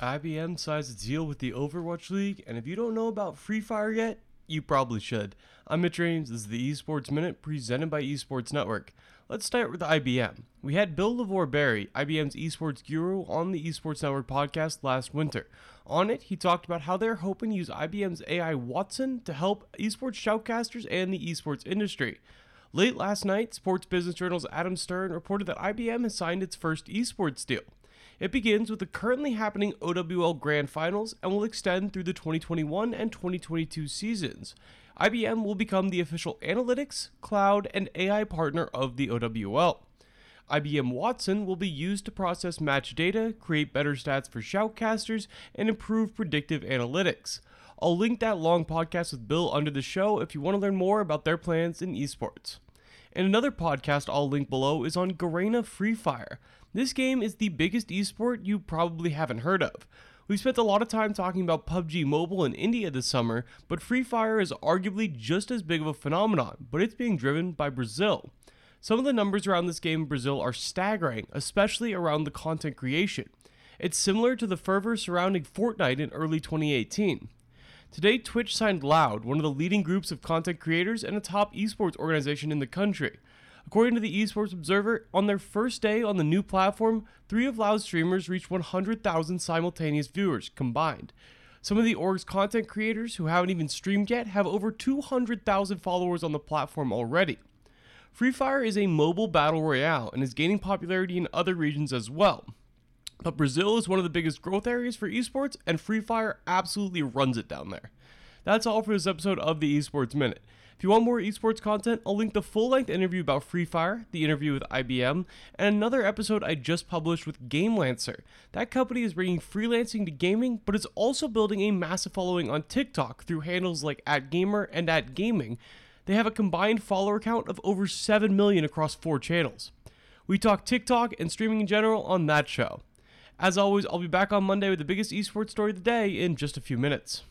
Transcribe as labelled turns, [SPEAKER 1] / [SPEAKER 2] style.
[SPEAKER 1] IBM signs a deal with the Overwatch League, and if you don't know about Free Fire yet, you probably should. I'm Mitch Reames. This is the Esports Minute presented by Esports Network. Let's start with IBM. We had Bill LaVoire Barry, IBM's esports guru, on the Esports Network podcast last winter. On it, he talked about how they're hoping to use IBM's AI Watson to help esports shoutcasters and the esports industry. Late last night, Sports Business Journal's Adam Stern reported that IBM has signed its first esports deal. It begins with the currently happening OWL Grand Finals and will extend through the 2021 and 2022 seasons. IBM will become the official analytics, cloud, and AI partner of the OWL. IBM Watson will be used to process match data, create better stats for shoutcasters, and improve predictive analytics. I'll link that long podcast with Bill under the show if you want to learn more about their plans in esports. And another podcast I'll link below is on Garena Free Fire. This game is the biggest esport you probably haven't heard of. We've spent a lot of time talking about PUBG Mobile in India this summer, but Free Fire is arguably just as big of a phenomenon, but it's being driven by Brazil. Some of the numbers around this game in Brazil are staggering, especially around the content creation. It's similar to the fervor surrounding Fortnite in early 2018. Today, Twitch signed Loud, one of the leading groups of content creators and a top esports organization in the country. According to the Esports Observer, on their first day on the new platform, three of Loud's streamers reached 100,000 simultaneous viewers combined. Some of the org's content creators who haven't even streamed yet have over 200,000 followers on the platform already. Free Fire is a mobile battle royale and is gaining popularity in other regions as well. But Brazil is one of the biggest growth areas for esports, and Free Fire absolutely runs it down there. That's all for this episode of the Esports Minute. If you want more esports content, I'll link the full length interview about Free Fire, the interview with IBM, and another episode I just published with GameLancer. That company is bringing freelancing to gaming, but is also building a massive following on TikTok through handles like @gamer and @gaming. They have a combined follower count of over 7 million across four channels. We talk TikTok and streaming in general on that show. As always, I'll be back on Monday with the biggest esports story of the day in just a few minutes.